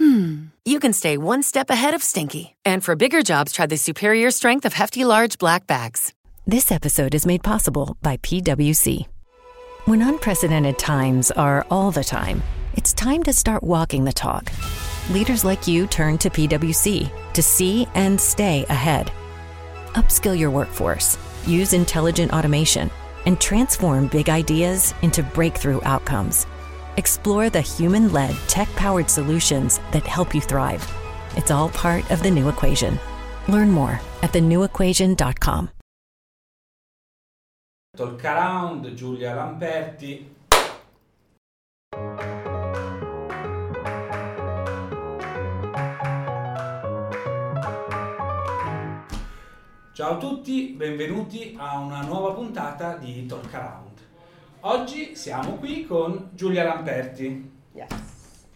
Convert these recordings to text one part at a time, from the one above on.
hmm, you can stay one step ahead of stinky. And for bigger jobs, try the superior strength of Hefty Large Black Bags. This episode is made possible by PWC. When unprecedented times are all the time, it's time to start walking the talk. Leaders like you turn to PWC to see and stay ahead. Upskill your workforce, use intelligent automation, and transform big ideas into breakthrough outcomes. Explore the human led, tech powered solutions that help you thrive. It's all part of the new equation. Learn more at thenewequation.com. Talk Around, Giulia Lamperti. Ciao a tutti, benvenuti a una nuova puntata di Talk Around. Oggi siamo qui con Giulia Lamperti. Yes,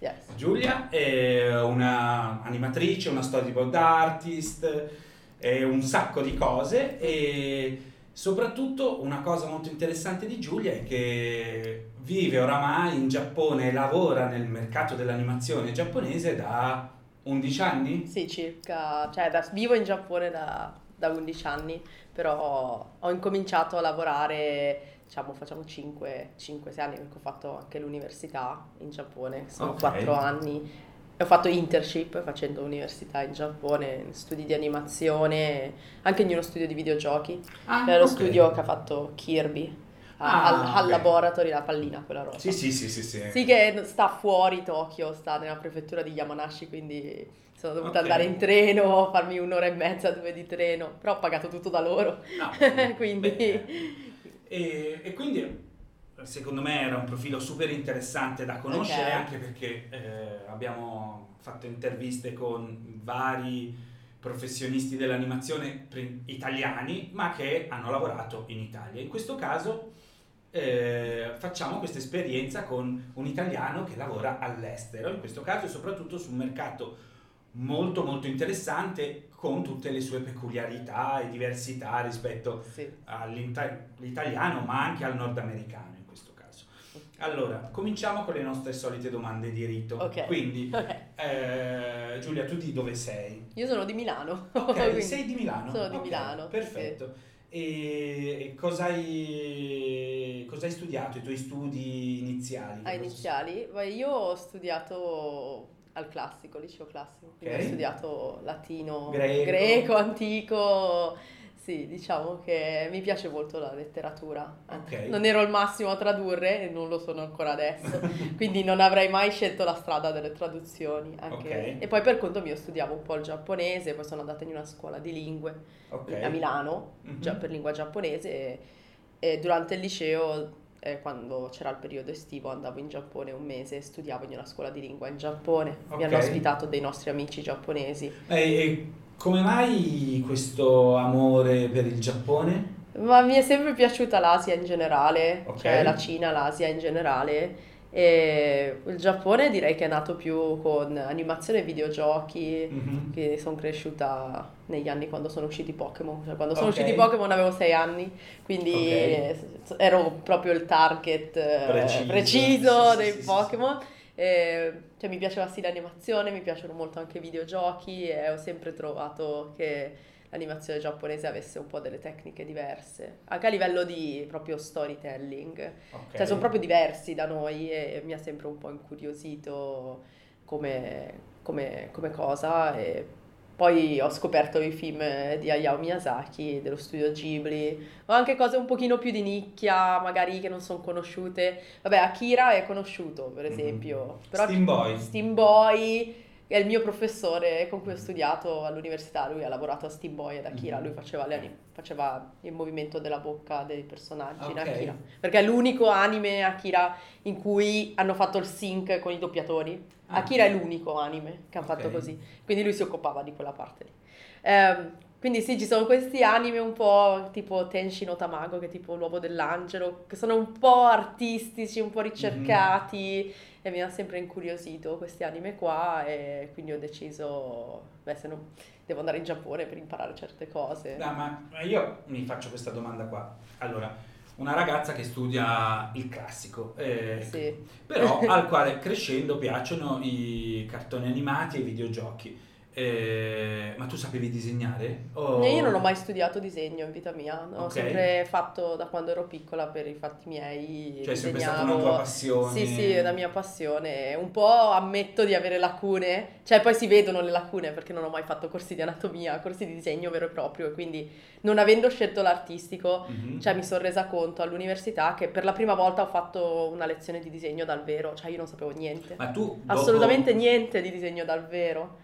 yes. Giulia è una animatrice, una storyboard artist, è un sacco di cose e soprattutto una cosa molto interessante di Giulia è che vive oramai in Giappone e lavora nel mercato dell'animazione giapponese da 11 anni? Sì, circa, cioè da- vivo in Giappone da, da 11 anni, però ho incominciato a lavorare, diciamo, facciamo 5-6 anni perché ho fatto anche l'università in Giappone, sono Ok. 4 anni. E ho fatto internship facendo università in Giappone, studi di animazione, anche in uno studio di videogiochi. Ah, Era lo ok. studio che ha fatto Kirby, Ah, al, al laboratory, la pallina, quella rosa. Sì, sì, sì, sì, sì. Sì, che sta fuori Tokyo, sta nella prefettura di Yamanashi, quindi sono dovuta Ok. andare in treno, farmi un'ora e mezza, due di treno, però ho pagato tutto da loro. No, quindi beh, E, e quindi secondo me era un profilo super interessante da conoscere Ok. anche perché eh, abbiamo fatto interviste con vari professionisti dell'animazione italiani ma che hanno lavorato in Italia. In questo caso eh, facciamo questa esperienza con un italiano che lavora all'estero, in questo caso soprattutto su un mercato molto molto interessante con tutte le sue peculiarità e diversità rispetto sì. all'italiano ma anche al nordamericano in questo caso. Allora, cominciamo con le nostre solite domande di rito. Ok. Quindi, Ok. eh, Giulia, tu di dove sei? Io sono di Milano. Ok, sei di Milano? Sono di Ok, Milano. Perfetto. E, e cosa, hai, cosa hai studiato, i tuoi studi iniziali? A iniziali, Beh, io ho studiato al classico, liceo classico, quindi Ok. ho studiato latino, Greco. antico, sì, diciamo che mi piace molto la letteratura. Ok. Non ero il massimo a tradurre e non lo sono ancora adesso, quindi non avrei mai scelto la strada delle traduzioni. anche- Ok. E poi per conto mio studiavo un po' il giapponese, poi sono andata in una scuola di lingue a Milano, Mhm. già per lingua giapponese e, e durante il liceo, eh, quando c'era il periodo estivo, andavo in Giappone un mese e studiavo in una scuola di lingua in Giappone. Mi hanno ospitato dei nostri amici giapponesi. E, come mai questo amore per il Giappone? Ma mi è sempre piaciuta l'Asia in generale, Ok. cioè la Cina, l'Asia in generale. E il Giappone direi che è nato più con animazione e videogiochi. Mhm. che sono cresciuta negli anni quando sono usciti Pokémon, cioè quando sono Ok. usciti Pokémon avevo sei anni, quindi Ok. s- ero proprio il target eh, Preciso. preciso, Sì, sì, dei sì, sì, Pokémon. E, cioè, mi piaceva sì l'animazione, mi piacciono molto anche i videogiochi e ho sempre trovato che l'animazione giapponese avesse un po' delle tecniche diverse, anche a livello di proprio storytelling. Ok. Cioè, sono proprio diversi da noi e mi ha sempre un po' incuriosito come, come- come cosa. E poi ho scoperto i film di Hayao Miyazaki, dello studio Ghibli, o anche cose un pochino più di nicchia, magari che non sono conosciute. Vabbè, Akira è conosciuto, per Mhm. esempio. Però Steam Boy. Steam Boy è il mio professore con cui ho studiato all'università, lui ha lavorato a Steam Boy ed Akira, Mhm. lui faceva, le anim- faceva il movimento della bocca dei personaggi in Ok. Akira, perché è l'unico anime Akira in cui hanno fatto il sync con i doppiatori. Ah. Akira è l'unico anime che hanno fatto Ok. così, quindi lui si occupava di quella parte lì. Ehm, Quindi sì, ci sono questi anime un po' tipo Tenshi no Tamago, che è tipo l'uovo dell'angelo, che sono un po' artistici, un po' ricercati e mi ha sempre incuriosito questi anime qua e quindi ho deciso, beh, se no devo andare in Giappone per imparare certe cose. No, ma io mi faccio questa domanda qua. Allora, una ragazza che studia il classico, eh, Sì. però al quale crescendo piacciono i cartoni animati e i videogiochi. Eh, ma tu sapevi disegnare? O- Io non ho mai studiato disegno in vita mia, ho Ok. sempre fatto da quando ero piccola per i fatti miei, Cioè, è sempre stata una tua passione? Sì, sì, è la mia passione. Un po' ammetto di avere lacune, cioè poi si vedono le lacune perché non ho mai fatto corsi di anatomia, corsi di disegno vero e proprio, quindi non avendo scelto l'artistico, Mhm. cioè mi sono resa conto all'università che per la prima volta ho fatto una lezione di disegno dal vero, cioè io non sapevo niente. Ma tu dopo- Assolutamente niente di disegno dal vero.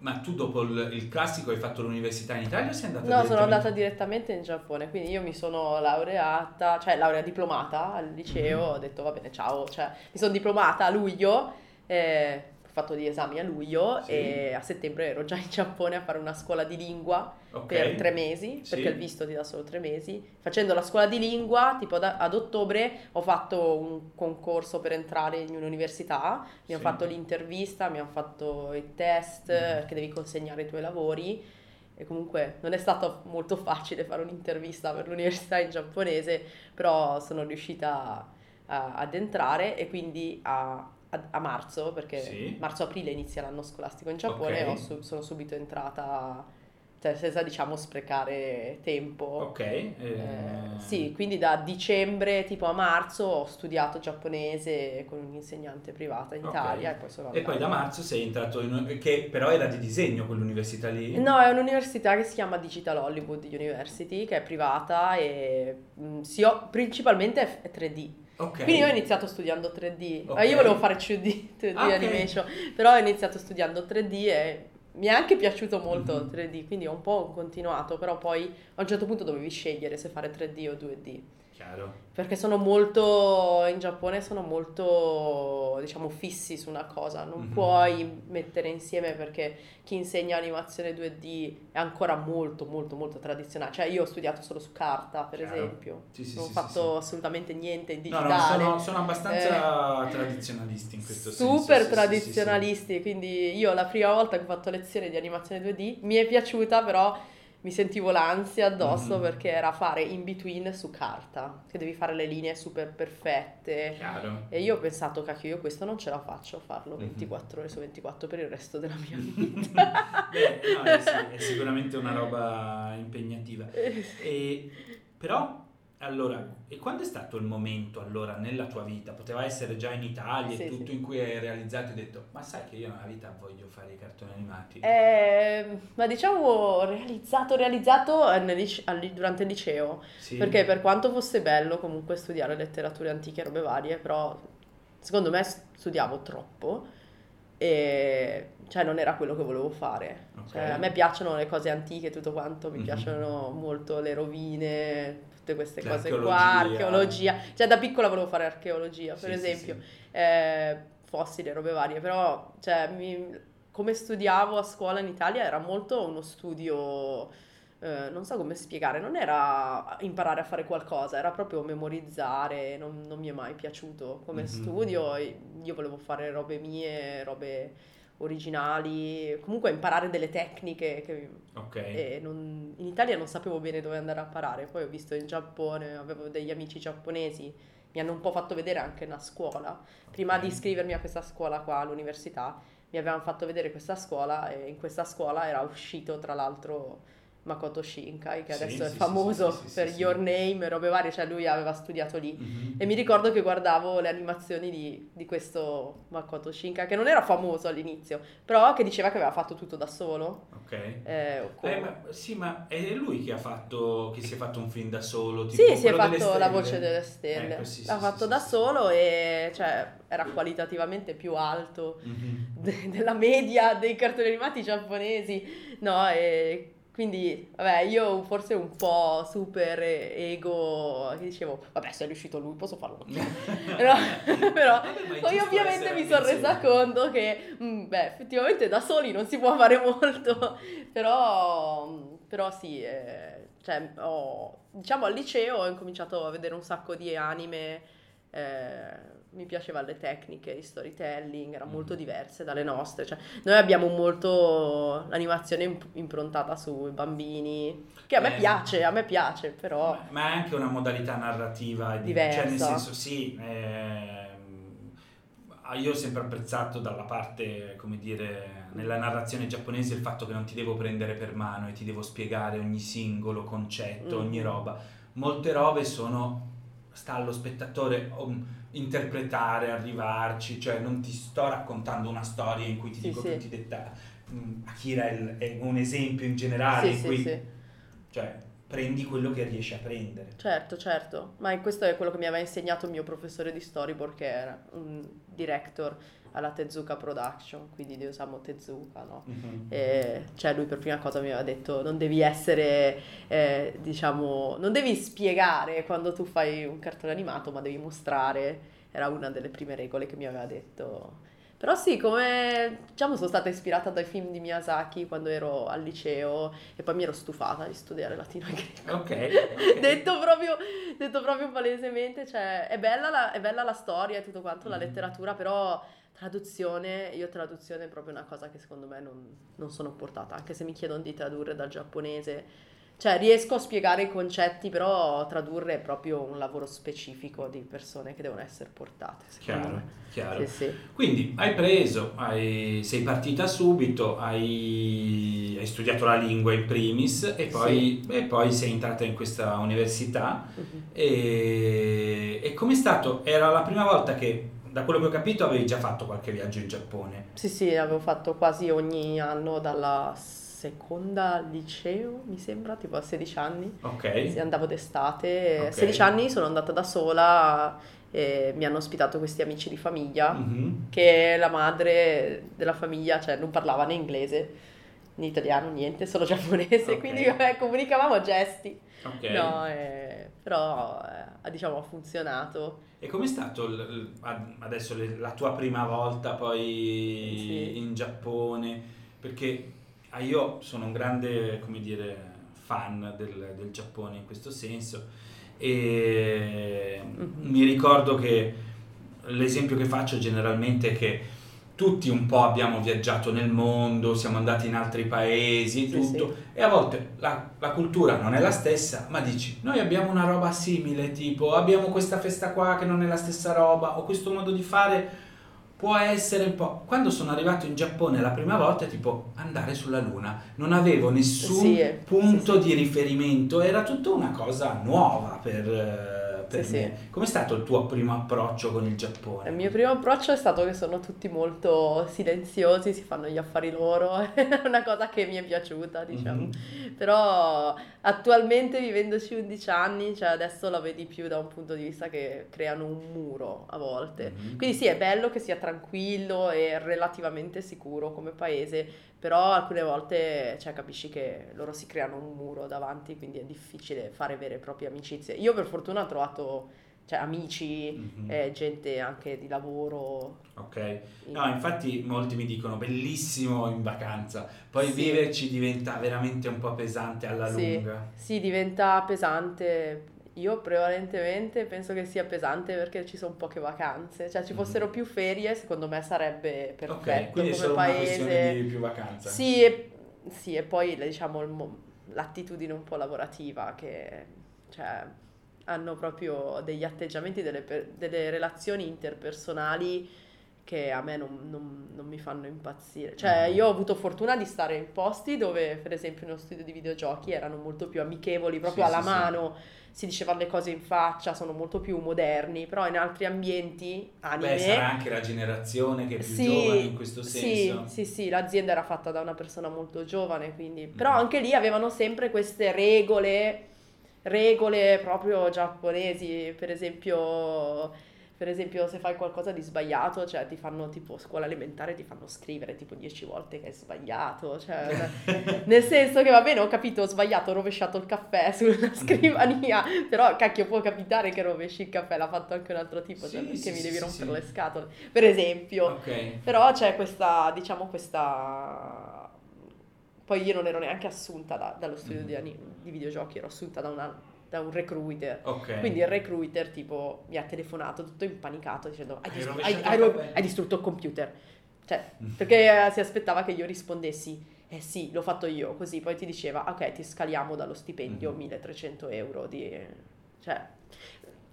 Ma tu dopo il, il classico hai fatto l'università in Italia o sei andata No, sono andata direttamente in Giappone, quindi io mi sono laureata, cioè laurea diplomata al liceo, Mhm. ho detto va bene, ciao, cioè mi sono diplomata a luglio, eh, fatto gli esami a luglio Sì. e a settembre ero già in Giappone a fare una scuola di lingua Ok. per tre mesi, Sì. perché il visto ti dà solo tre mesi. Facendo la scuola di lingua, tipo da- ad ottobre ho fatto un concorso per entrare in un'università, mi hanno Sì. fatto l'intervista, mi hanno fatto i test, Mhm. che devi consegnare i tuoi lavori. E comunque non è stato molto facile fare un'intervista per l'università in giapponese, però sono riuscita a- ad entrare e quindi a, a- a marzo, perché Sì. marzo-aprile inizia l'anno scolastico in Giappone, Ok. ho su- sono subito entrata, cioè senza diciamo sprecare tempo. Ok. eh, Eh, sì, quindi da dicembre tipo a marzo ho studiato giapponese con un'insegnante privata in Ok. Italia e poi sono E poi da marzo sei entrato in... che però era di disegno quell'università lì? No, è un'università che si chiama Digital Hollywood University, che è privata e mh, si o- principalmente è 3D. Ok. Quindi io ho iniziato studiando 3D. Ok. Ma Io volevo fare 2D, 3D Ah, ok. animation, però ho iniziato studiando 3D e mi è anche piaciuto molto Mhm. 3D, quindi ho un po' continuato, però poi a un certo punto dovevi scegliere se fare 3D o 2D. Chiaro. Perché sono molto, in Giappone sono molto, diciamo, fissi su una cosa, non Mhm. puoi mettere insieme perché chi insegna animazione 2D è ancora molto, molto, molto tradizionale. Cioè io ho studiato solo su carta, per Chiaro. esempio, Sì, sì, non ho sì, fatto sì, assolutamente niente in No, digitale. Eh. no, sono, sono abbastanza tradizionalisti in questo senso. Super sì, sì, tradizionalisti, quindi io la prima volta che ho fatto lezione di animazione 2D mi è piaciuta, però mi sentivo l'ansia addosso Mhm. perché era fare in between su carta, che devi fare le linee super perfette. Chiaro. E io ho pensato, cacchio, io questo non ce la faccio a farlo Mhm. 24 ore su 24 per il resto della mia vita. Beh, no, eh sì, è sicuramente una roba impegnativa. E, però, allora, e quando è stato il momento allora nella tua vita? Poteva essere già in Italia Sì, e tutto sì. in cui hai realizzato e detto, ma sai che io nella vita voglio fare i cartoni animati? Eh, ma diciamo realizzato, realizzato eh, nel durante il liceo. Sì? Perché per quanto fosse bello comunque studiare letterature antiche e robe varie, però secondo me studiavo troppo e cioè non era quello che volevo fare. Ok. Cioè, a me piacciono le cose antiche, tutto quanto, mi Mhm. piacciono molto le rovine, tutte queste cose qua, archeologia. Cioè da piccola volevo fare archeologia, per Sì, sì, esempio, sì. eh, fossili, robe varie, però cioè, mi- come studiavo a scuola in Italia era molto uno studio, eh, non so come spiegare, non era imparare a fare qualcosa, era proprio memorizzare, non, non mi è mai piaciuto come Mhm. studio, io volevo fare robe mie, robe originali, comunque imparare delle tecniche che Ok. e non- in Italia non sapevo bene dove andare a parare, poi ho visto in Giappone, avevo degli amici giapponesi, mi hanno un po' fatto vedere anche una scuola. Prima di iscrivermi a questa scuola qua all'università, mi avevano fatto vedere questa scuola e in questa scuola era uscito tra l'altro Makoto Shinkai, che Sì, adesso è sì, sì, famoso sì, sì, sì, per sì. Your Name e robe varie, cioè lui aveva studiato lì. Mhm. E mi ricordo che guardavo le animazioni di, di questo Makoto Shinkai, che non era famoso all'inizio, però che diceva che aveva fatto tutto da solo. Ok. Eh, come- Eh, ma, sì, ma è lui che ha fatto, che si è fatto un film da solo? Sì, tipo si è fatto La voce delle stelle. Ecco, sì, sì, L'ha sì, fatto sì, da sì. solo e cioè, era qualitativamente più alto Mhm. de- della media dei cartoni animati giapponesi. No, e Quindi, vabbè, io forse un po' super ego, che dicevo, vabbè, se è riuscito lui, posso farlo anch'io. però, però Vabbè, poi ovviamente mi sono resa conto che, mm, beh, effettivamente da soli non si può fare molto, però, però sì, eh, cioè, ho- diciamo al liceo ho incominciato a vedere un sacco di anime, eh, mi piacevano le tecniche di storytelling, erano molto Mhm. diverse dalle nostre, cioè, noi abbiamo molto l'animazione imp- improntata sui bambini, che a me Eh. piace, a me piace, però... Ma- è anche una modalità narrativa di- Diversa. Cioè, nel senso, sì. ah, io ho sempre apprezzato dalla parte, come dire, nella narrazione giapponese il fatto che non ti devo prendere per mano e ti devo spiegare ogni singolo concetto, Mhm. ogni roba. Molte robe sono. Sta allo spettatore um, interpretare, arrivarci, cioè non ti sto raccontando una storia in cui ti Sì, dico sì. tutti i dettagli. Mm, Akira è, è un esempio in generale Sì, in cui cioè, prendi quello che riesci a prendere. Certo, certo, ma questo è quello che mi aveva insegnato il mio professore di storyboard che era un director alla Tezuka Production, quindi di Osamu Tezuka, no? E, cioè lui per prima cosa mi aveva detto non devi essere, eh, diciamo, non devi spiegare quando tu fai un cartone animato, ma devi mostrare, era una delle prime regole che mi aveva detto. Però sì, come diciamo sono stata ispirata dai film di Miyazaki quando ero al liceo e poi mi ero stufata di studiare latino e greco. Ok, ok. detto, proprio, detto proprio palesemente, cioè è bella la, è bella la storia e tutto quanto, la Mhm. letteratura, però traduzione, io traduzione è proprio una cosa che secondo me non, non sono portata, anche se mi chiedono di tradurre dal giapponese. Cioè riesco a spiegare i concetti, però tradurre è proprio un lavoro specifico di persone che devono essere portate, Chiaro, me. chiaro. Sì, sì. Quindi hai preso, hai- sei partita subito, hai, hai studiato la lingua in primis e poi, e poi sei entrata in questa università. Mhm. E, e com'è stato? Era la prima volta che, da quello che ho capito, avevi già fatto qualche viaggio in Giappone. Sì, sì, avevo fatto quasi ogni anno dalla seconda liceo, mi sembra, tipo a 16 anni. Ok? Sì, andavo d'estate, a 16 anni sono andata da sola e mi hanno ospitato questi amici di famiglia Mhm. che la madre della famiglia, cioè non parlava né inglese né italiano, niente, solo giapponese, Ok. quindi vabbè, comunicavamo gesti. Ok. No, eh, però eh, diciamo ha funzionato. E com'è stato il- ad- adesso le- la tua prima volta poi Sì. in Giappone? Perché ah, io sono un grande, come dire, fan del, del Giappone in questo senso e Mhm. mi ricordo che l'esempio che faccio generalmente è che tutti un po' abbiamo viaggiato nel mondo, siamo andati in altri paesi e Sì, tutto, e a volte la, la cultura non è la stessa, ma dici, noi abbiamo una roba simile, tipo abbiamo questa festa qua che non è la stessa roba, o questo modo di fare può essere un po'... Quando sono arrivato in Giappone la prima volta, tipo andare sulla Luna, non avevo nessun Sì, punto sì, sì. di riferimento, era tutta una cosa nuova per, eh, per Sì, me. sì. Com'è stato il tuo primo approccio con il Giappone? Il mio primo approccio è stato che sono tutti molto silenziosi, si fanno gli affari loro, è una cosa che mi è piaciuta, diciamo. Mhm. Però attualmente vivendoci 11 anni, cioè adesso la vedi più da un punto di vista che creano un muro a volte. Mhm. Quindi sì, è bello che sia tranquillo e relativamente sicuro come paese, però alcune volte cioè, capisci che loro si creano un muro davanti, quindi è difficile fare vere e proprie amicizie. Io per fortuna ho trovato cioè, amici, Mhm. eh, gente anche di lavoro. Ok. No, infatti molti mi dicono bellissimo in vacanza, poi Sì. viverci diventa veramente un po' pesante alla Sì. lunga. Sì, diventa pesante. Io prevalentemente penso che sia pesante perché ci sono poche vacanze, cioè ci Mhm. fossero più ferie, secondo me sarebbe perfetto Ok, quindi è come paese. di più vacanza. Sì, e, sì, e poi diciamo il l'attitudine un po' lavorativa che cioè, hanno proprio degli atteggiamenti, delle, delle relazioni interpersonali che a me non, non- non mi fanno impazzire. Cioè, Mhm. io ho avuto fortuna di stare in posti dove, per esempio, nello studio di videogiochi erano molto più amichevoli, proprio Sì, alla sì, sì. Si dicevano le cose in faccia, sono molto più moderni, però in altri ambienti, anime... Beh, sarà anche la generazione che è più Sì, giovane in questo sì, senso. sì, sì, l'azienda era fatta da una persona molto giovane, quindi... Però Mm. anche lì avevano sempre queste regole, regole proprio giapponesi, per esempio Per esempio, se fai qualcosa di sbagliato, cioè ti fanno tipo scuola elementare, ti fanno scrivere tipo dieci volte che hai sbagliato. Cioè, nel senso che va bene, ho capito, ho sbagliato, ho rovesciato il caffè sulla scrivania, però cacchio può capitare che rovesci il caffè, l'ha fatto anche un altro tipo, cioè Sì, perché sì, mi devi sì, rompere le scatole. Per esempio. Ok. Però c'è questa, diciamo, questa... Poi io non ero neanche assunta da- dallo studio Mhm. di, di videogiochi, ero assunta da, una- da un recruiter. Ok. Quindi il recruiter tipo mi ha telefonato tutto impanicato dicendo hai, distru- hai- hai ro- caffè?" hai distrutto il computer. Cioè, Mm. perché eh, si aspettava che io rispondessi eh sì, l'ho fatto io, così poi ti diceva ok, ti scaliamo dallo stipendio Mhm. 1300 euro di... Cioè,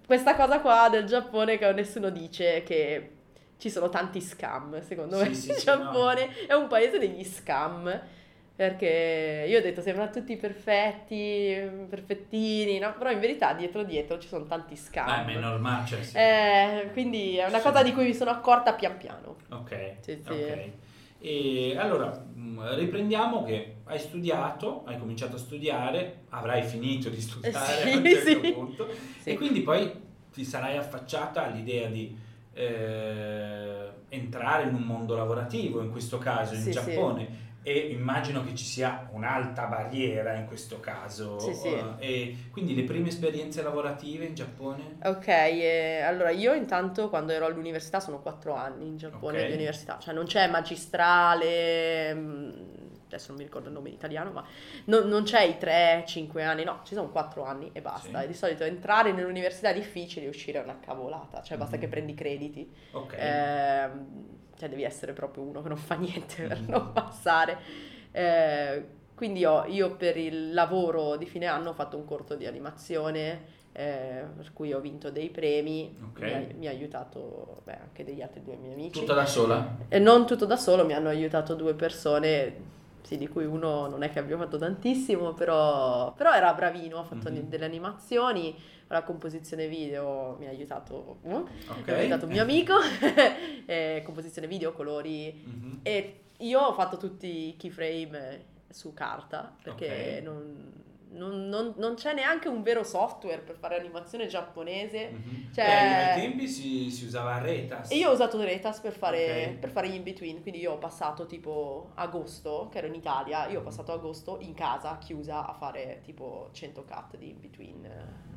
questa cosa qua del Giappone che nessuno dice che ci sono tanti scam, secondo Sì, me sì, il Giappone è un paese degli scam. Perché io ho detto sembrano tutti perfetti, perfettini, no? Però in verità dietro dietro ci sono tanti scam. Ah, è normale, cioè sì. Eh, quindi è una Sì. cosa di cui mi sono accorta pian piano. Ok, Sì, ok. E allora mh, riprendiamo che hai studiato, hai cominciato a studiare, avrai finito di studiare Eh, sì, a un certo punto e quindi poi ti sarai affacciata all'idea di eh, entrare in un mondo lavorativo, in questo caso in. Giappone. E immagino che ci sia un'alta barriera in questo caso. Sì, sì. eh, E quindi le prime esperienze lavorative in Giappone? Ok, eh, allora io intanto quando ero all'università sono quattro anni in Giappone Ok. di università, cioè non c'è magistrale, mm, adesso non mi ricordo il nome in italiano, ma non, non c'è i tre, cinque anni, no, ci sono quattro anni e basta. Sì. E di solito entrare nell'università è difficile, uscire è una cavolata, cioè basta Mhm. che prendi crediti. Ok. Ehm, cioè devi essere proprio uno che non fa niente per Mhm. non passare. Eh, quindi ho- io per il lavoro di fine anno ho fatto un corto di animazione eh, per cui ho vinto dei premi, Ok. mi, ha, mi ha aiutato beh, anche degli altri due miei amici. Tutta da sola? E non tutto da solo, mi hanno aiutato due persone, sì, di cui uno non è che abbia fatto tantissimo, però, però era bravino, ha fatto Mhm. delle animazioni, la composizione video mi ha aiutato, uh, Ok. mi ha aiutato un mio amico, eh, composizione video, colori, Mhm. e io ho fatto tutti i keyframe su carta, perché Ok. non, non- non- non c'è neanche un vero software per fare animazione giapponese. Mhm. Cioè- Eh, ai tempi si, si usava Retas. E io ho usato Retas per fare, Ok. per fare gli in-between, quindi io ho passato tipo agosto, che ero in Italia, io ho passato agosto in casa, chiusa, a fare tipo 100 cut di in-between.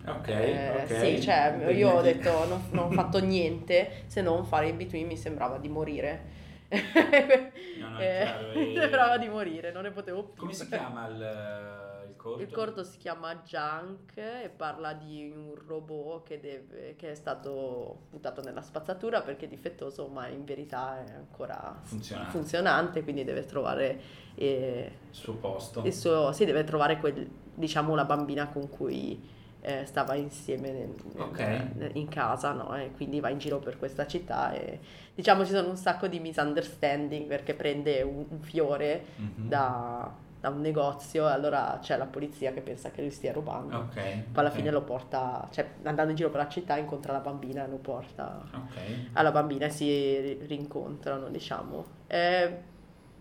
Ok, Eh, ok. Sì, cioè io ho detto non, non ho fatto niente se non fare in-between mi sembrava di morire. No, no, Eh, chiaro, e- sembrava di morire, non ne potevo più. Come si chiama il corto? Il corto si chiama Junk e parla di un robot che, deve- che è stato buttato nella spazzatura perché è difettoso, ma in verità è ancora Funzionante. funzionante, quindi deve trovare eh, Il suo posto. il suo, sì, deve trovare quel, diciamo, la bambina con cui eh, stava insieme nel- nel- Ok. nel- in casa, no? E quindi va in giro per questa città e diciamo ci sono un sacco di misunderstanding perché prende un, un fiore Mhm. da, da un negozio e allora c'è la polizia che pensa che lui stia rubando. Ok. Poi alla fine lo porta, cioè andando in giro per la città incontra la bambina e lo porta Ok. alla bambina e si ri- rincontrano, diciamo. Eh,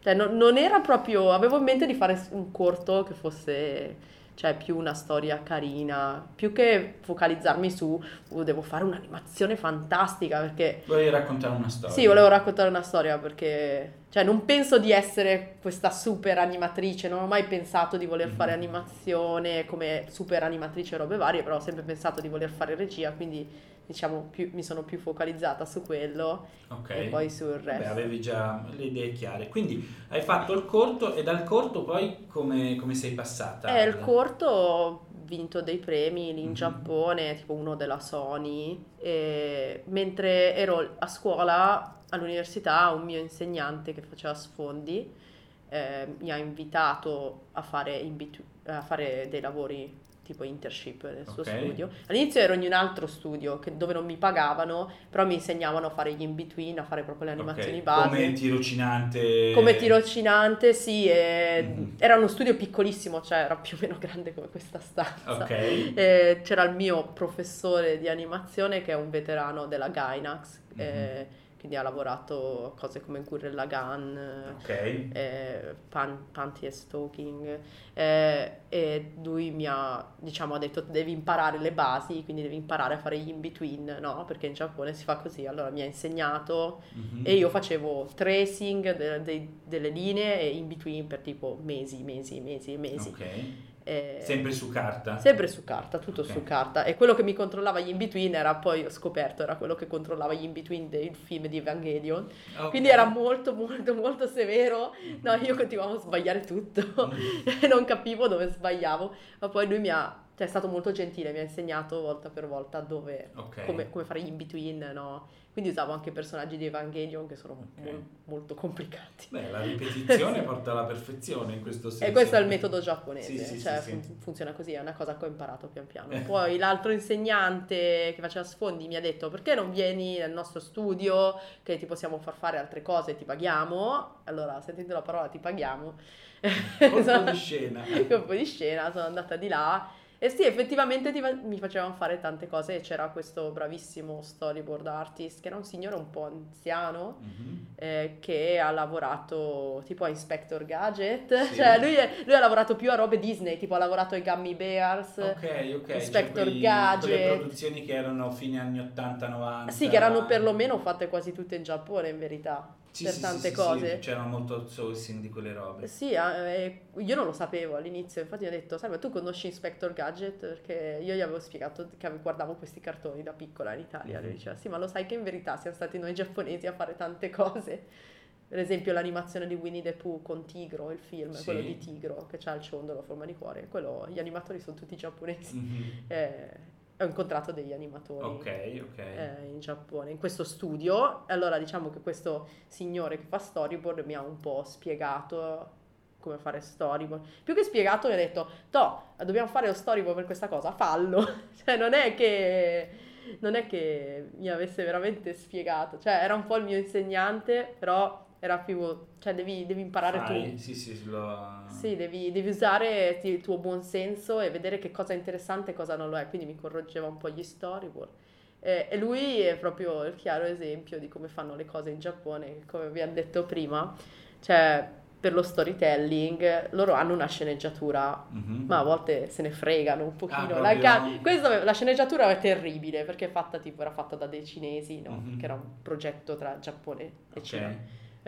cioè, no- non era proprio, avevo in mente di fare un corto che fosse, cioè, più una storia carina, più che focalizzarmi su, "Uh, devo fare un'animazione fantastica, perché Volevi raccontare una storia? sì, volevo raccontare una storia perché, cioè, non penso di essere questa super animatrice, non ho mai pensato di voler fare Mhm. animazione come super animatrice e robe varie, però ho sempre pensato di voler fare regia, quindi diciamo più- mi sono più focalizzata su quello Ok. e poi sul Beh, resto. avevi già le idee chiare. Quindi hai fatto il corto e dal corto poi come, come sei passata? Eh, il corto ho vinto dei premi lì in Mhm. Giappone, tipo uno della Sony, e mentre ero a scuola all'università un mio insegnante che faceva sfondi eh, mi ha invitato a fare, in betw- a fare dei lavori tipo internship nel suo Ok. studio. All'inizio ero in un altro studio che- dove non mi pagavano, però mi insegnavano a fare gli in-between, a fare proprio le animazioni base. Come tirocinante. Come tirocinante, sì, e Mhm. era uno studio piccolissimo, cioè era più o meno grande come questa stanza. Ok. E c'era il mio professore di animazione che è un veterano della Gainax, Mhm. eh, quindi ha lavorato cose come Gurren Lagann, Ok. eh, Pan- Panty e Stalking eh, e lui mi ha, diciamo, ha detto devi imparare le basi, quindi devi imparare a fare gli in-between, no? Perché in Giappone si fa così, allora mi ha insegnato Mhm. e io facevo tracing de- de- delle linee e in-between per tipo mesi, mesi, mesi, mesi. Ok. Eh, Sempre su carta? Sempre su carta, tutto Ok. su carta. E quello che mi controllava gli in-between era poi, ho scoperto, era quello che controllava gli in-between del film di Evangelion. Ok. Quindi era molto, molto, molto severo. No, io continuavo a sbagliare tutto. non capivo dove sbagliavo. Ma poi lui mi ha, cioè è stato molto gentile, mi ha insegnato volta per volta dove, Ok. come, come fare gli in-between, no? Quindi usavo anche personaggi di Evangelion che sono Ok. mol- molto complicati. Beh, la ripetizione porta alla perfezione in questo senso. E questo è il metodo giapponese, Sì, sì, cioè sì, fun- funziona così, è una cosa che ho imparato pian piano. Eh. Poi l'altro insegnante che faceva sfondi mi ha detto perché non vieni nel nostro studio che ti possiamo far fare altre cose, ti paghiamo. Allora, sentendo la parola ti paghiamo, Colpo di scena. colpo di scena, sono andata di là. E sì, effettivamente ti mi facevano fare tante cose e c'era questo bravissimo storyboard artist che era un signore un po' anziano Mhm. eh, che ha lavorato tipo a Inspector Gadget, Sì. cioè lui, è- lui ha lavorato più a robe Disney, tipo ha lavorato ai Gummy Bears, Ok, ok. Inspector cioè quei- Gadget. Quelle produzioni che erano fine anni 80-90. sì, che erano perlomeno fatte quasi tutte in Giappone in verità, Sì, per sì, tante sì, cose. c'era molto outsourcing di quelle robe. Sì, eh, io non lo sapevo all'inizio, infatti mi ha detto, sai, ma tu conosci Inspector Gadget? Perché io gli avevo spiegato che guardavo questi cartoni da piccola in Italia. Lui Mhm. diceva, sì, ma lo sai che in verità siamo stati noi giapponesi a fare tante cose. Per esempio l'animazione di Winnie the Pooh con Tigro, il film, Sì. quello di Tigro, che ha il ciondolo a forma di cuore. Quello, gli animatori sono tutti giapponesi. Mhm. Eh, ho incontrato degli animatori Ok, ok. eh, in Giappone, in questo studio. Allora diciamo che questo signore che fa storyboard mi ha un po' spiegato come fare storyboard. Più che spiegato mi ha detto, to, dobbiamo fare lo storyboard per questa cosa, fallo. cioè non è che... Non è che mi avesse veramente spiegato, cioè era un po' il mio insegnante, però era più, cioè devi, devi imparare Fai? tu. Sì, sì, lo... Sì, devi, devi usare il tuo buon senso e vedere che cosa è interessante e cosa non lo è. Quindi mi correggeva un po' gli storyboard. Eh, e lui è proprio il chiaro esempio di come fanno le cose in Giappone, come abbiamo detto prima. Cioè, per lo storytelling, loro hanno una sceneggiatura, Mhm. ma a volte se ne fregano un pochino. Ah, La, ca- questo- la sceneggiatura è terribile perché fatta tipo, era fatta da dei cinesi, no? Mhm. Che era un progetto tra Giappone e Ok. Cina.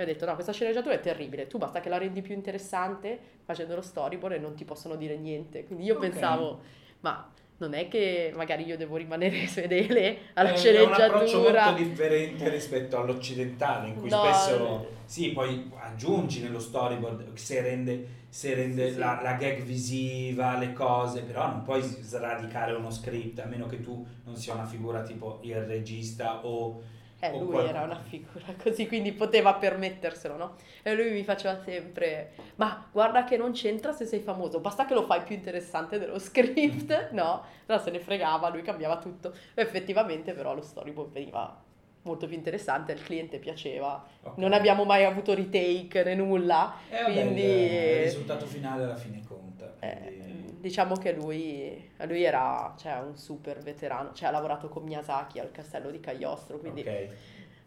E ho detto no, questa sceneggiatura è terribile, tu basta che la rendi più interessante facendo lo storyboard e non ti possono dire niente. Quindi io Ok. pensavo, ma non è che magari io devo rimanere fedele alla Eh, È un approccio sceneggiatura. molto differente rispetto all'occidentale, in cui No, spesso sì, poi aggiungi nello storyboard se rende, se rende Sì, sì. La, la gag visiva, le cose, però non puoi sradicare uno script a meno che tu non sia una figura tipo il regista o Eh, lui qualcuno- era una figura così, quindi poteva permetterselo, no? E lui mi faceva sempre, ma guarda che non c'entra se sei famoso, basta che lo fai più interessante dello script, no? Però se ne fregava, lui cambiava tutto. Effettivamente però lo storyboard veniva molto più interessante, al cliente piaceva. Ok. Non abbiamo mai avuto retake né nulla, Eh, vabbè, quindi... il, il risultato finale alla fine conta. Eh, quindi- diciamo che lui, lui era cioè, un super veterano, cioè ha lavorato con Miyazaki al castello di Cagliostro, quindi Ok,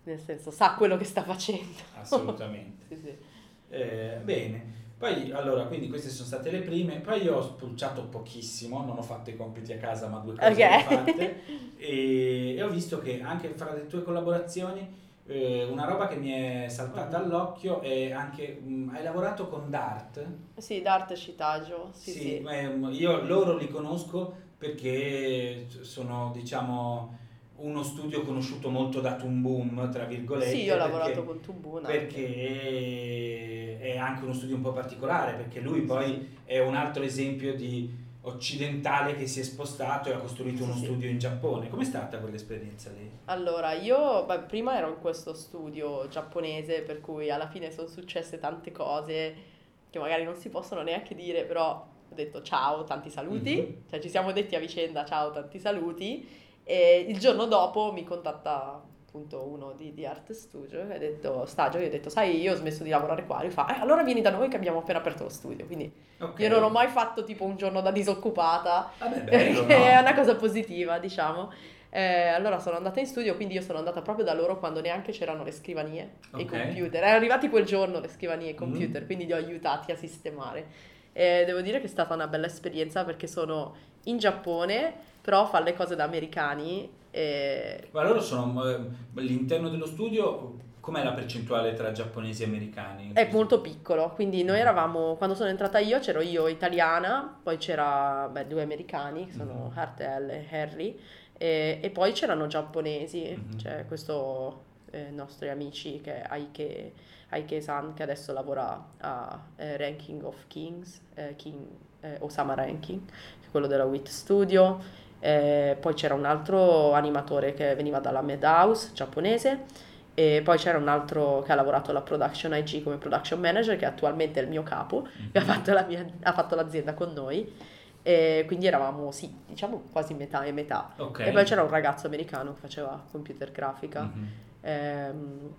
nel senso sa quello che sta facendo. assolutamente. Sì, sì. Eh, bene, poi allora, quindi queste sono state le prime, poi io ho spulciato pochissimo, non ho fatto i compiti a casa, ma due cose Ok. le ho fatte e, e ho visto che anche fra le tue collaborazioni eh, una roba che mi è saltata Mhm. all'occhio è anche, mh, hai lavorato con Dart? Sì, d'arte Citaggio, sì, sì. ehm, io loro li conosco perché sono, diciamo, uno studio conosciuto molto da Toon Boom, tra virgolette. Sì, io ho perché- lavorato con Tubuna. anche. perché è anche uno studio un po' particolare, perché lui poi è un altro esempio di occidentale che si è spostato e ha costruito uno Sì, sì. studio in Giappone. Com'è stata quell'esperienza lì? Allora, io beh, prima ero in questo studio giapponese, per cui alla fine sono successe tante cose che magari non si possono neanche dire, però ho detto ciao, tanti saluti, Mhm. cioè ci siamo detti a vicenda ciao, tanti saluti, e il giorno dopo mi contatta appunto uno di, di Art Studio, e ha detto, stagio, io ho detto, sai, io ho smesso di lavorare qua, lui fa, eh, allora vieni da noi che abbiamo appena aperto lo studio, quindi Ok. io non ho mai fatto tipo un giorno da disoccupata, Vabbè, bello, che no? è una cosa positiva, diciamo. Eh, allora sono andata in studio, quindi io sono andata proprio da loro quando neanche c'erano le scrivanie e i computer. Erano arrivati quel giorno le scrivanie e i computer, Mm. quindi li ho aiutati a sistemare. E devo dire che è stata una bella esperienza perché sono in Giappone, però fanno le cose da americani. E... Ma loro sono eh, all'interno dello studio, com'è la percentuale tra giapponesi e americani? È molto piccolo, quindi noi eravamo, quando sono entrata io c'ero io italiana, poi c'era beh, due americani, che sono Mhm. Hartel e Harry, e, e poi c'erano giapponesi, Mhm. c'è questo eh, nostri amici che è Aike, Aike-san che adesso lavora a eh, Ranking of Kings, eh, King, eh, Osama Ranking, quello della WIT Studio, eh, poi c'era un altro animatore che veniva dalla Madhouse giapponese e poi c'era un altro che ha lavorato alla Production IG come Production Manager che attualmente è il mio capo, che ha fatto, la mia- ha fatto l'azienda con noi e quindi eravamo sì, diciamo quasi metà e metà. Ok. E poi c'era un ragazzo americano che faceva computer grafica. Mhm. Ehm,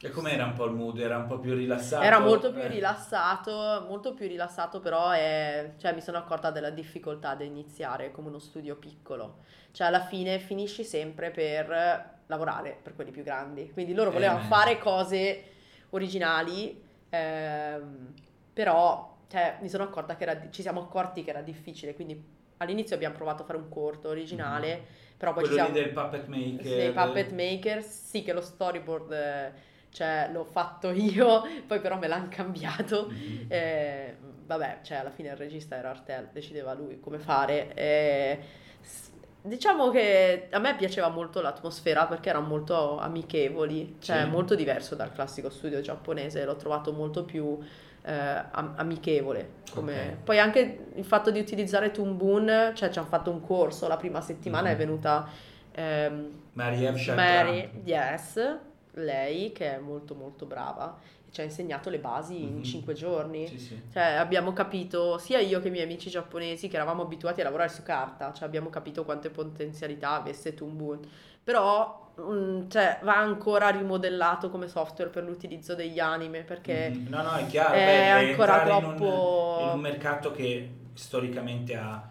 E com'era un po' il mood? Era un po' più rilassato? era molto più Eh. rilassato, molto più rilassato, però è- cioè, mi sono accorta della difficoltà di iniziare come uno studio piccolo. Cioè, alla fine finisci sempre per lavorare per quelli più grandi. Quindi loro Eh, volevano beh. fare cose originali, ehm, però cioè, mi sono accorta che era, ci siamo accorti che era difficile. Quindi all'inizio abbiamo provato a fare un corto originale, però poi ci Quello siamo... lì del puppet maker. Dei puppet maker, sì che lo storyboard eh, cioè, l'ho fatto io, poi però me l'hanno cambiato. Mhm. Eh, vabbè, cioè alla fine il regista era Artel, decideva lui come fare. Eh, s- diciamo che a me piaceva molto l'atmosfera perché erano molto amichevoli, cioè Sì. molto diverso dal classico studio giapponese, l'ho trovato molto più eh, am- amichevole. come- Ok. Poi anche il fatto di utilizzare Boon, cioè ci hanno fatto un corso la prima settimana, Mhm. è venuta ehm, Marie F. Mary, yes, lei che è molto molto brava e ci ha insegnato le basi Mhm. in cinque giorni. Sì, sì. Cioè abbiamo capito, sia io che i miei amici giapponesi che eravamo abituati a lavorare su carta, cioè abbiamo capito quante potenzialità avesse Toon però mm, cioè, va ancora rimodellato come software per l'utilizzo degli anime perché Mhm. No, no, è chiaro. è beh, ancora entrare in un- troppo- In un, mercato che storicamente ha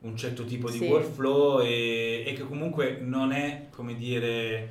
un certo tipo di Sì. workflow e, e che comunque non è, come dire,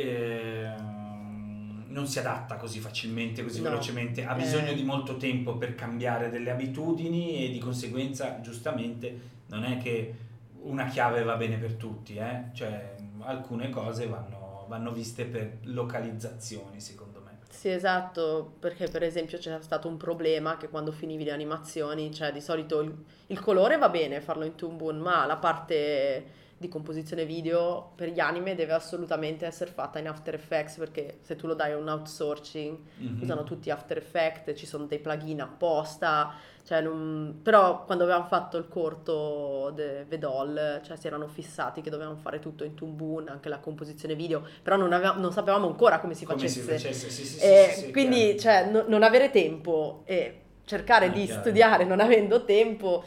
ehm, non si adatta così facilmente, così No. velocemente, ha Eh. bisogno di molto tempo per cambiare delle abitudini e di conseguenza, giustamente, non è che una chiave va bene per tutti, eh? cioè alcune cose vanno, vanno viste per localizzazioni, secondo me. Sì, esatto, perché per esempio c'era stato un problema che quando finivi le animazioni, cioè di solito il, il colore va bene farlo in Toon Boom, ma la parte di composizione video per gli anime deve assolutamente essere fatta in After Effects perché se tu lo dai a un outsourcing Mhm. usano tutti After Effects, ci sono dei plugin apposta, cioè non- però quando avevamo fatto il corto de Vedol, cioè si erano fissati che dovevamo fare tutto in Boom, anche la composizione video, però non, aveva- non sapevamo ancora come si Come facesse. si facesse, sì, sì, sì, Eh, sì, sì, quindi, cioè, no- non avere tempo e cercare Ah, di chiaro. studiare non avendo tempo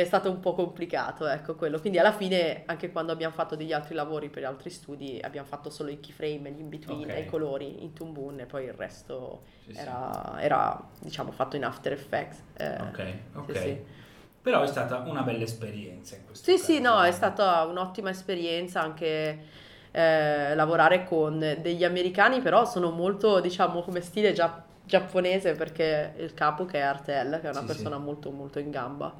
è stato un po' complicato, ecco quello. Quindi alla fine, anche quando abbiamo fatto degli altri lavori per altri studi, abbiamo fatto solo i keyframe, gli in-between Ok. e i colori in Toon e poi il resto Sì, sì. era, era, diciamo, fatto in After Effects. eh, Ok, ok. sì. Però è stata una bella esperienza in questo Sì, caso. sì, no, è stata un'ottima esperienza anche eh, lavorare con degli americani, però sono molto, diciamo, come stile gia- giapponese perché il capo che è Artel, che è una Sì, persona sì. molto molto in gamba,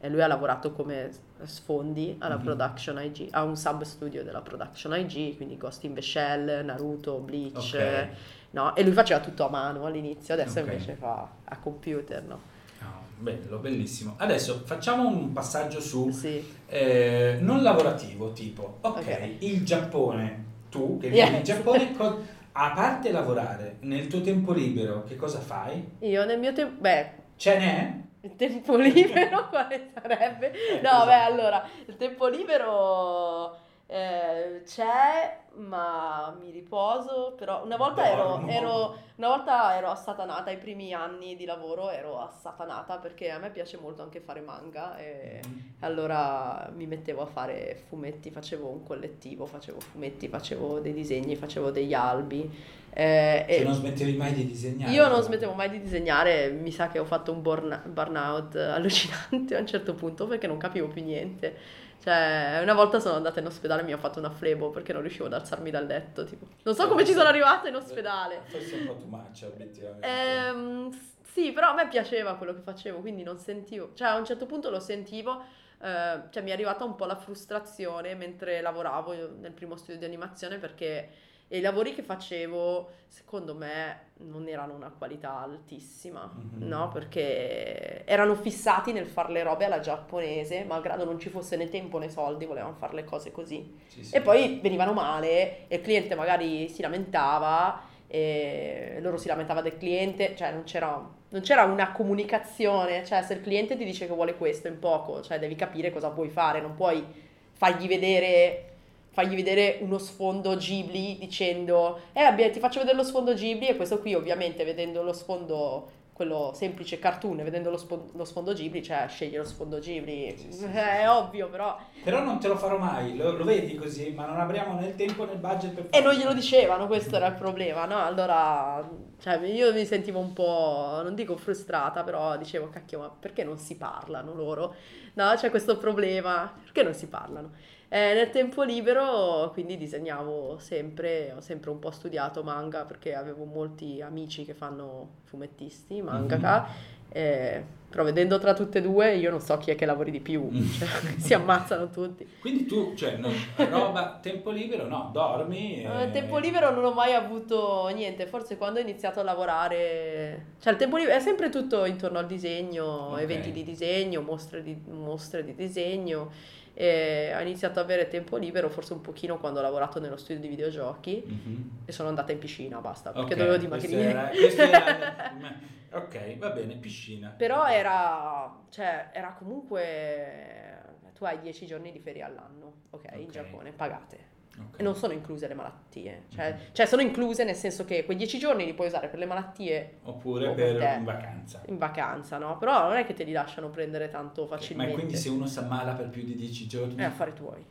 e lui ha lavorato come sfondi alla Mhm. Production IG, ha un sub studio della Production IG, quindi Ghost in the Shell, Naruto, Bleach, Ok. no? E lui faceva tutto a mano all'inizio, adesso Ok. invece fa a computer, no? No, bello, bellissimo. Adesso facciamo un passaggio su Sì. eh, non lavorativo, tipo, ok, il Giappone, tu che vivi Yes. in Giappone, co- a parte lavorare, nel tuo tempo libero, che cosa fai? Io nel mio tempo, beh, Ce n'è? Il tempo libero quale sarebbe? Eh, No, esatto. beh, allora, il tempo libero eh, c'è, ma mi riposo, però una volta ero, ero- una volta ero assatanata, ai primi anni di lavoro ero assatanata perché a me piace molto anche fare manga e Mm. allora mi mettevo a fare fumetti, facevo un collettivo, facevo fumetti, facevo dei disegni, facevo degli albi. eh, Cioè non smettevi mai di disegnare. io non smettevo mai di disegnare, mi sa che ho fatto un burn- burnout allucinante a un certo punto perché non capivo più niente. Cioè, una volta sono andata in ospedale e mi ho fatto una flebo perché non riuscivo ad alzarmi dal letto, tipo. Non so come ci sono arrivata in ospedale. Forse un po' too much, obiettivamente. Ehm, sì, però a me piaceva quello che facevo, quindi non sentivo, cioè a un certo punto lo sentivo, eh, cioè mi è arrivata un po' la frustrazione mentre lavoravo nel primo studio di animazione perché i lavori che facevo, secondo me, non erano una qualità altissima, Mhm. no? Perché erano fissati nel fare le robe alla giapponese, malgrado non ci fosse né tempo né soldi, volevano fare le cose così. Sì, sì. E poi venivano male e il cliente magari si lamentava e loro si lamentava del cliente, cioè non c'era, non c'era una comunicazione, cioè se il cliente ti dice che vuole questo in poco, cioè devi capire cosa puoi fare, non puoi fargli vedere, fargli vedere uno sfondo Ghibli dicendo eh abbia- ti faccio vedere lo sfondo Ghibli e questo qui ovviamente vedendo lo sfondo quello semplice cartoon, vedendo lo, sfo- lo sfondo Ghibli, cioè sceglie lo sfondo Ghibli, Sì, sì, è ovvio però... Però non te lo farò mai, lo, lo vedi così, ma non abbiamo né il tempo né il budget per E non glielo dicevano, questo era il problema, no? Allora, cioè, io mi sentivo un po', non dico frustrata, però dicevo, cacchio, ma perché non si parlano loro? No, c'è questo problema, perché non si parlano? Eh, nel tempo libero, quindi disegnavo sempre, ho sempre un po' studiato manga perché avevo molti amici che fanno fumettisti, mangaka, eh, però vedendo tra tutte e due io non so chi è che lavori di più, Mm. cioè, si ammazzano tutti. Quindi tu, cioè, non, roba, tempo libero, no, dormi. Eh, e- tempo libero non ho mai avuto niente, forse quando ho iniziato a lavorare, cioè il tempo libero è sempre tutto intorno al disegno, Ok. eventi di disegno, mostre di, mostre di disegno. E ho iniziato ad avere tempo libero forse un pochino quando ho lavorato nello studio di videogiochi Mhm. e sono andata in piscina, basta, perché Ok, dovevo dimagrire. era- questo era- ok, va bene, piscina. Però era, cioè, era comunque, tu hai 10 giorni di ferie all'anno, ok, in Ok. Giappone, pagate. Ok. E non sono incluse le malattie, cioè, Mhm. cioè sono incluse nel senso che quei 10 giorni li puoi usare per le malattie Oppure per te in vacanza. in vacanza, no? Però non è che te li lasciano prendere tanto Ma facilmente. quindi se uno si ammala per più di 10 giorni... È affari tuoi.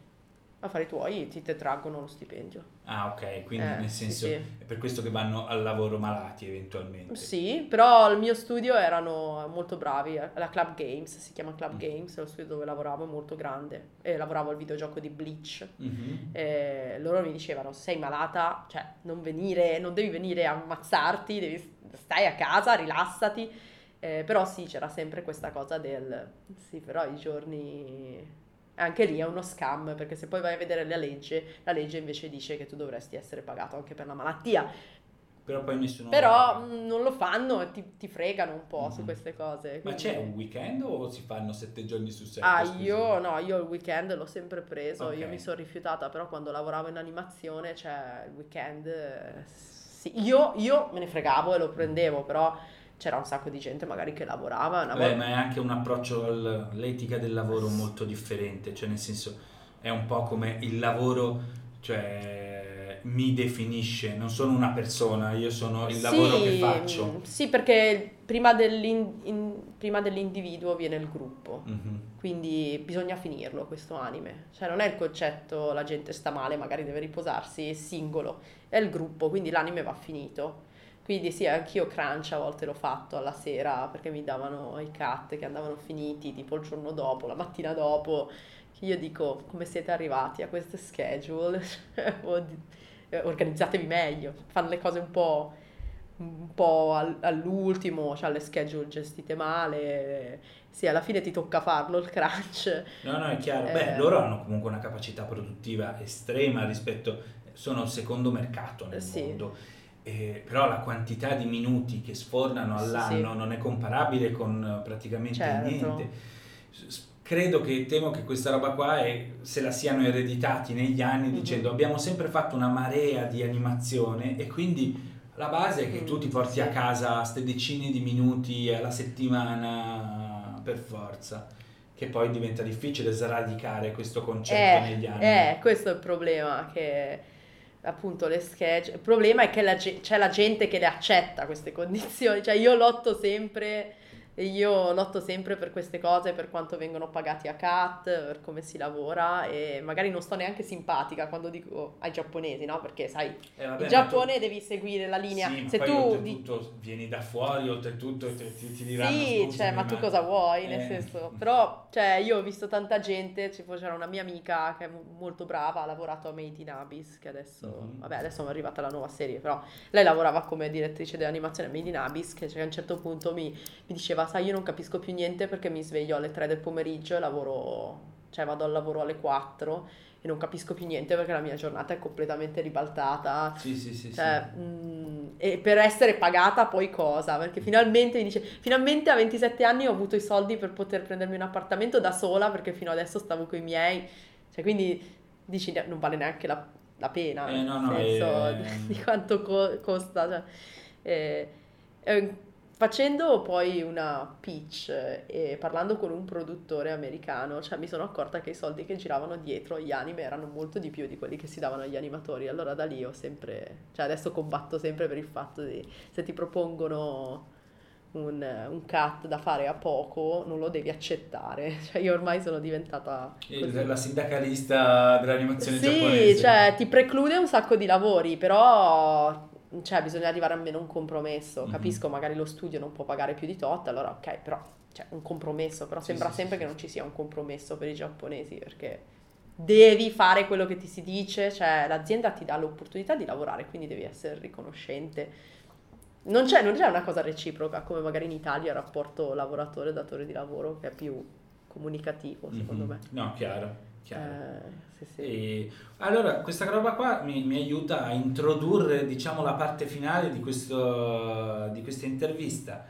Affari tuoi ti traggono lo stipendio. Ah, ok, quindi Eh, nel sì, senso sì. è per questo che vanno al lavoro malati eventualmente. Sì, però il mio studio erano molto bravi. La Club Games, si chiama Club Mm. Games, lo studio dove lavoravo è molto grande. E lavoravo al videogioco di Bleach. Mhm. E loro mi dicevano: Sei malata, cioè non venire, non devi venire a ammazzarti, devi, stai a casa, rilassati. Eh, però sì, c'era sempre questa cosa del sì, però i giorni. Anche lì è uno scam perché se poi vai a vedere la legge, la legge invece dice che tu dovresti essere pagato anche per la malattia. Però poi nessuno... Però mh, non lo fanno e ti, ti fregano un po' su Mhm. queste cose. Ma quindi- c'è un weekend o si fanno 7 giorni su 7? Ah, io no, io il weekend l'ho sempre preso, Ok. io mi sono rifiutata, però quando lavoravo in animazione, cioè il weekend, eh, sì, io, io me ne fregavo e lo prendevo, però c'era un sacco di gente magari che lavorava, una Vabbè, volta... ma è anche un approccio al- all'etica del lavoro molto differente, cioè nel senso è un po' come il lavoro, cioè mi definisce, non sono una persona, io sono il lavoro che faccio. mm, Sì, perché prima, dell'in- in- prima dell'individuo viene il gruppo. Mhm. Quindi bisogna finirlo questo anime. Cioè non è il concetto la gente sta male, magari deve riposarsi, è singolo, è il gruppo, quindi l'anime va finito. Quindi sì, anch'io crunch a volte l'ho fatto alla sera perché mi davano i cut che andavano finiti tipo il giorno dopo, la mattina dopo. Io dico, come siete arrivati a questo schedule? O di- eh, Organizzatevi meglio, fanno le cose un po', un po' al- all'ultimo, cioè le schedule gestite male. Sì, alla fine ti tocca farlo il crunch. No, no, è chiaro. Eh. Beh, loro hanno comunque una capacità produttiva estrema rispetto, sono il secondo mercato nel Sì. mondo. Eh, però la quantità di minuti che sfornano all'anno sì. non è comparabile con eh, praticamente Certo. niente. S- Credo che temo che questa roba qua è- se la siano ereditati negli anni Mhm. dicendo abbiamo sempre fatto una marea di animazione e quindi la base è che Mm, tu ti porti a sì. casa queste decine di minuti alla settimana per forza che poi diventa difficile sradicare questo concetto negli anni. Eh, questo è il problema, che appunto le sketch. Il problema è che la c'è la gente che le accetta queste condizioni, cioè io lotto sempre io lotto sempre per queste cose, per quanto vengono pagati a cut, per come si lavora e magari non sto neanche simpatica quando dico ai giapponesi, no? Perché sai, Eh, vabbè, in Giappone tu- devi seguire la linea. Sì, ma Se poi tu oltretutto vieni da fuori, oltretutto ti, ti, ti diranno Sì, "Scusami, cioè, ma tu cosa vuoi? Nel Eh. senso, però, cioè, io ho visto tanta gente, c'era una mia amica che è mo- molto brava, ha lavorato a Made in Abyss, che adesso, Mhm. vabbè, adesso è arrivata la nuova serie, però lei lavorava come direttrice dell'animazione a Made in Abyss, che cioè, a un certo punto mi, mi diceva, sai, io non capisco più niente perché mi sveglio alle 3 del pomeriggio e lavoro, cioè, vado al lavoro alle 4 e non capisco più niente perché la mia giornata è completamente ribaltata. Sì, sì, sì, Cioè, sì. mm, e per essere pagata poi cosa? Perché finalmente mi dice, finalmente a 27 anni ho avuto i soldi per poter prendermi un appartamento da sola perché fino adesso stavo con i miei. Cioè, quindi dici, non vale neanche la, la pena, Eh, nel no, no, senso eh. di quanto co- costa. cioè. Eh, eh, facendo poi una pitch eh, e parlando con un produttore americano, cioè mi sono accorta che i soldi che giravano dietro agli anime erano molto di più di quelli che si davano agli animatori. Allora da lì ho sempre, cioè adesso combatto sempre per il fatto di se ti propongono un, un cut da fare a poco, non lo devi accettare. Cioè io ormai sono diventata così. La sindacalista dell'animazione Sì, giapponese. cioè ti preclude un sacco di lavori, però cioè, bisogna arrivare almeno a un compromesso. Mhm. Capisco, magari lo studio non può pagare più di tot, allora ok, però cioè, un compromesso, però Sì, sembra sì, sempre sì, che non ci sia un compromesso per i giapponesi perché devi fare quello che ti si dice, cioè l'azienda ti dà l'opportunità di lavorare, quindi devi essere riconoscente. Non c'è, non c'è una cosa reciproca come magari in Italia il rapporto lavoratore-datore di lavoro che è più comunicativo, secondo Mhm. me. No, chiaro. Eh, sì, sì. E allora, questa roba qua mi, mi aiuta a introdurre, diciamo, la parte finale di, questo, di questa intervista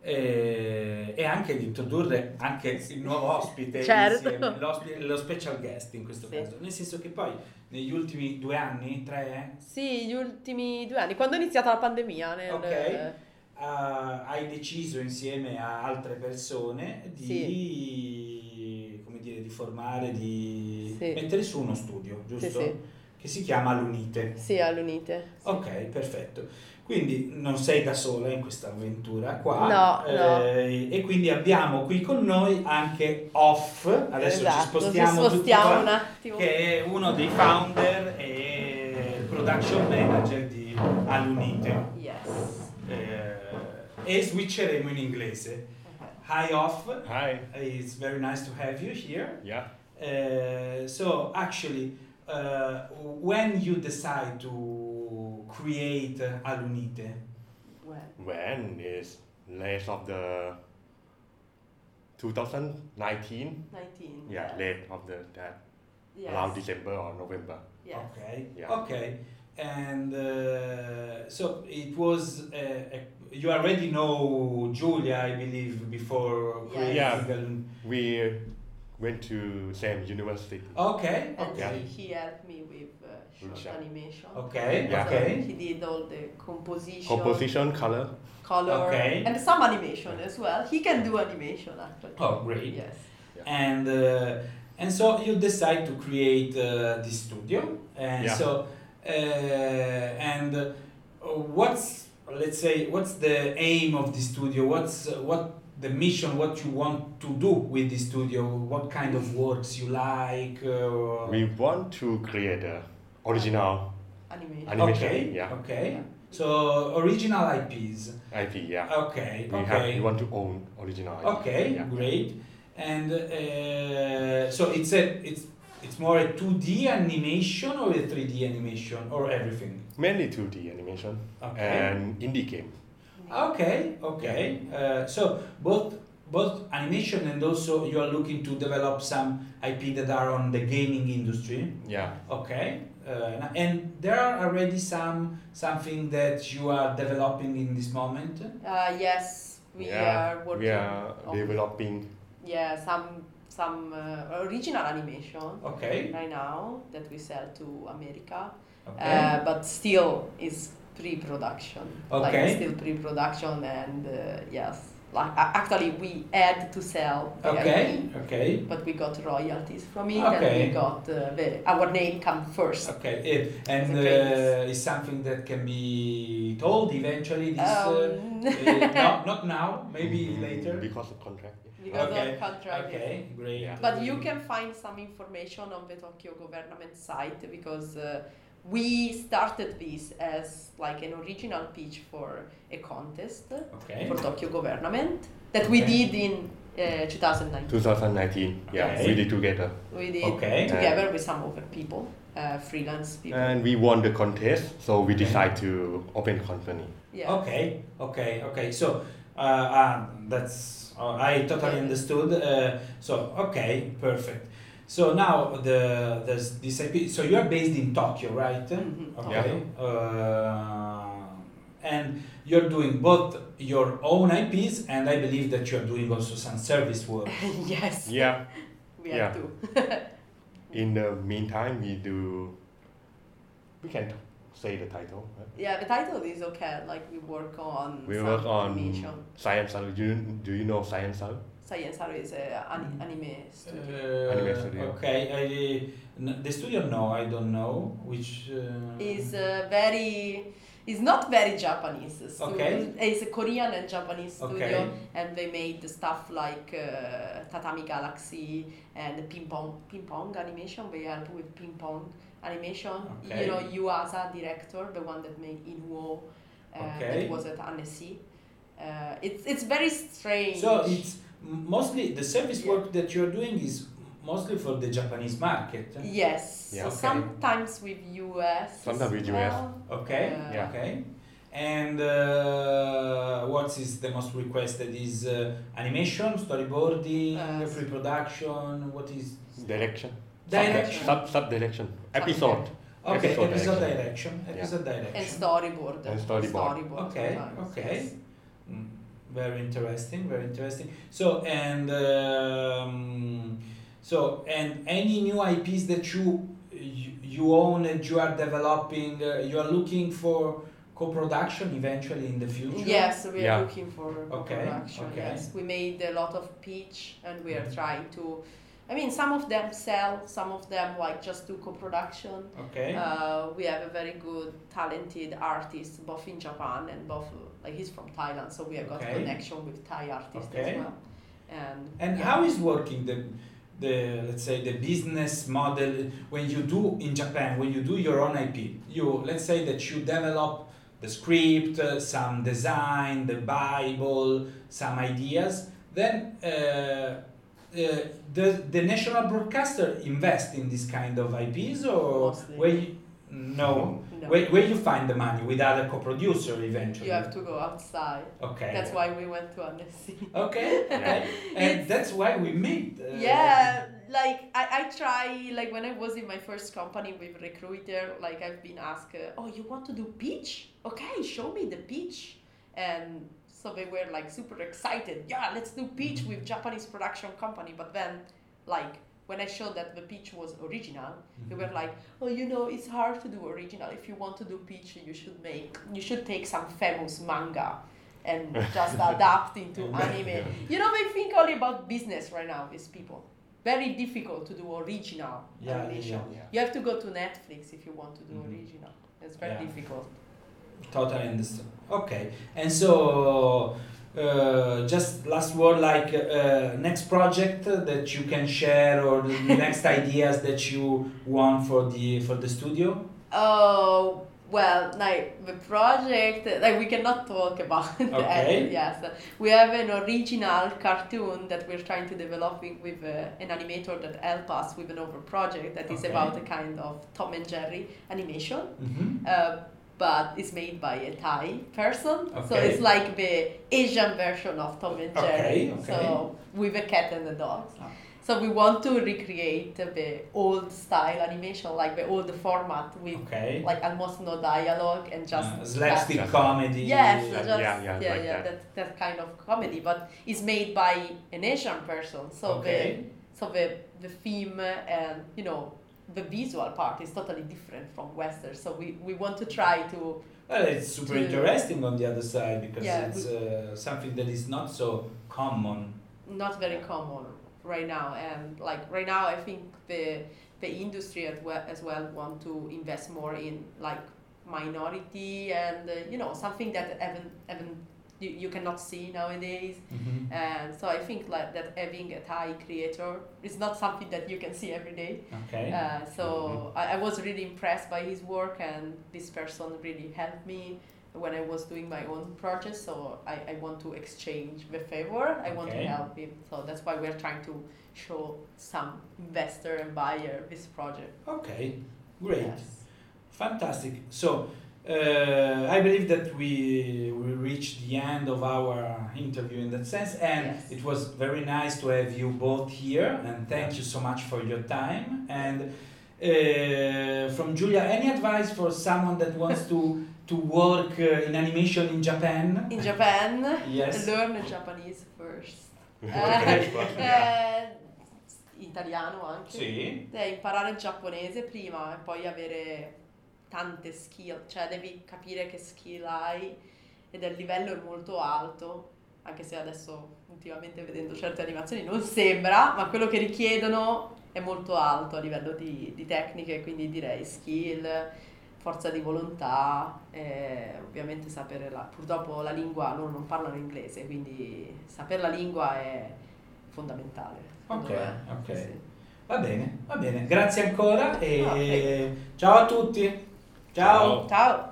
eh, e anche di introdurre anche il nuovo ospite Certo. insieme, lo special guest in questo Sì. caso. Nel senso che poi negli ultimi due anni, tre, Sì, gli ultimi due anni, quando è iniziata la pandemia, nel... Ok. ah, hai deciso insieme a altre persone di, dire, di formare, di Sì. mettere su uno studio, giusto? sì, Che si chiama L'Unite. sì, all'Unite. Ok, perfetto. Quindi non sei da sola in questa avventura qua. No, no. eh, E quindi abbiamo qui con noi anche Off, adesso Esatto, ci spostiamo, ci spostiamo qua, un attimo. che è uno dei founder e production manager di All'Unite. Yes. Eh, e switcheremo in inglese. Hi Off, Hi. it's very nice to have you here. Yeah. Uh, so actually, uh, when you decide to create uh, Alunite, Well, When is late of the 2019? 19. Yeah, late of the that Yes. around December or November. Yes. okay, Yeah. okay, and uh, so it was. Uh, a, you already know Julia, I believe, before Yeah. creating Yeah. Alun- We went to same university. Okay, And okay, he, he helped me with uh, short Short. animation. okay, Yeah. So okay. he did all the composition, Composition, color. color, Okay. and some animation as well. He can do animation actually. Oh, great. Yes. and uh, and so you decide to create uh, this studio and Yeah. so uh, and uh, what's let's say what's the aim of the studio what's uh, what the mission what you want to do with the studio what kind of works you like uh, We want to create a original Animation. animation. okay Yeah. okay so original ips IP. Yeah. okay We okay have. We want to own original. IP. Okay, Yeah. great. And uh, so it's a it's it's more a 2D animation or a 3D animation or everything. Mainly 2D animation Okay. and indie game. Okay, okay. Uh, so both both animation and also you are looking to develop some IP that are on the gaming industry. Yeah. Okay. Uh, and there are already some something that you are developing in this moment. Uh, yes, we yeah. are working. We are on- developing. Yeah, some some uh, original animation Okay. right now that we sell to America, Okay. uh, but still is pre-production. Okay. Like still pre-production, and uh, yes, like a- actually we had to sell the Okay, IP, okay. but we got royalties from it Okay. and we got uh, the our name come first. Okay, it, and The uh, is something that can be told eventually. This, uh, Um, uh, not, not now, maybe later. Because of contract. Yeah. because okay, of contract. okay, great. Yeah. But you can find some information on the Tokyo government site because uh, we started this as like an original pitch for a contest Okay. for Tokyo government that we did in uh, 2019. 2019. Yeah, Okay. we did together. We did Okay. together with some other people, uh, freelance people. And we won the contest, so we Okay. decided to open company. yeah. Okay, okay, okay. So uh, uh, that's uh, I totally Yeah. understood. Uh, so okay, perfect. So now the there's this IP. So you are based in Tokyo, right? Mhm, Okay. Uh, and you're doing both your own IPs, and I believe that you are doing also some service work. yes. Yeah. We Yeah. have to. In the meantime, we do. We can t- say the title. right? yeah, the title is okay. Like we work on We some work on animation. Science Saru. Do you, do you know Science Saru? Science Art is a an- Mm. anime studio. Uh, Anime studio. Okay, I, n- the studio no, I don't know which. Uh, is uh, very is not very Japanese studio. Okay. It's a Korean and Japanese studio, Okay. and they made stuff like uh, Tatami Galaxy and ping pong ping pong animation. They help with ping pong animation. Okay. You know, Yuasa director, the one that made Inuo, uh, Okay. that was at Annecy. Uh, it's it's very strange. So it's mostly the service Yeah. work that you're doing is mostly for the Japanese market. yes. Yeah. So Okay. sometimes with US. Sometimes as with US. well. Okay. Uh, Yeah. Okay. And uh, what is the most requested is uh, animation, storyboarding, Uh, pre-production. What is Direction. Direction. Sub sub direction. Episode. okay? Episode Episode direction. direction. Yeah. Episode and direction. storyboard. And storyboard. Okay, sometimes, okay. yes. Mm, Very interesting, very interesting. So and um, so and any new IPs that you you, you own and you are developing, uh, you are looking for co-production eventually in the future. Yes, we are Yeah. looking for Okay, production. okay. Yes, we made a lot of pitch, and we are Mhm. trying to. I mean, some of them sell, some of them like just do co-production. Okay. Uh, we have a very good, talented artist, both in Japan and both like he's from Thailand, so we have got Okay. connection with Thai artists Okay. as well. And And yeah. how is working the the let's say the business model when you do in Japan when you do your own IP? You let's say that you develop the script, uh, some design, the Bible, some ideas. Then uh, uh, the the national broadcaster invest in this kind of IPs or Mostly. where you, no. No. Where, where you find the money with other co-producer eventually? you have to go outside. Okay. That's why we went to Annecy. Okay. okay. and It's- that's why we meet. uh, yeah like I, I try like when i was in my first company with recruiter like i've been asked uh, oh you want to do pitch okay show me the pitch and so they were like super excited. Yeah let's do pitch Mm-hmm. with japanese production company. But then like when i showed that the pitch was original they were like oh you know it's hard to do original. If you want to do pitch you should make you should take some famous manga and just adapt into anime. You know they think only about business right now these people. Very difficult to do original Yeah, animation. yeah, yeah. you have to go to netflix if you want to do Mhm. original. It's very Yeah. difficult Totally understand. Okay. And so, uh, just last word, like uh, next project that you can share, or the next ideas that you want for the for the studio. Oh well, like the project, like we cannot talk about that. Okay. Yes, we have an original cartoon that we're trying to develop with uh, an animator that help us with another project that is Okay. about a kind of Tom and Jerry animation. Mm-hmm. Uh, but it's made by a Thai person, so it's like the Asian version of Tom and Jerry. okay. So with a cat and a dog. Ah. So we want to recreate the old style animation, like the old format with Okay. like almost no dialogue and just Uh, slapstick Just- comedy. Yes, Yeah, just, yeah, yeah, yeah, yeah, like that. that. that kind of comedy, but it's made by an Asian person. So Okay. the so the the theme and you know the visual part is totally different from Western. So we, we want to try to Well, it's super to- interesting on the other side because Yeah, it's uh, something that is not so common. not very common right now and like right now i think the the industry as well as well want to invest more in like minority and uh, you know something that haven't haven't you, you cannot see nowadays. And so i think like that having a thai creator is not something that you can see every day. Okay. uh, so mm-hmm. I, I was really impressed by his work and this person really helped me when I was doing my own project. So I, I want to exchange the favor. I want to help him. So that's why we're trying to show some investor and buyer this project. Okay, great. Yes. Fantastic. So, uh, I believe that we we reached the end of our interview in that sense, and Yes. it was very nice to have you both here. And thank you so much for your time. And uh, from Julia, any advice for someone that wants to to work uh, in animation in Japan? in Japan Yes. learn Japanese first Okay. Eh, italiano anche Sì. Eh, imparare il giapponese prima e poi avere tante skill, cioè devi capire che skill hai ed il livello è molto alto, anche se adesso ultimamente vedendo certe animazioni non sembra, ma quello che richiedono è molto alto a livello di, di tecniche, quindi direi skill, forza di volontà, e ovviamente sapere la, purtroppo la lingua, loro non parlano inglese, quindi sapere la lingua è fondamentale. Ok, ok. Sì. Va bene, va bene. Grazie ancora e Ah, prego. ciao a tutti. Ciao. Ciao!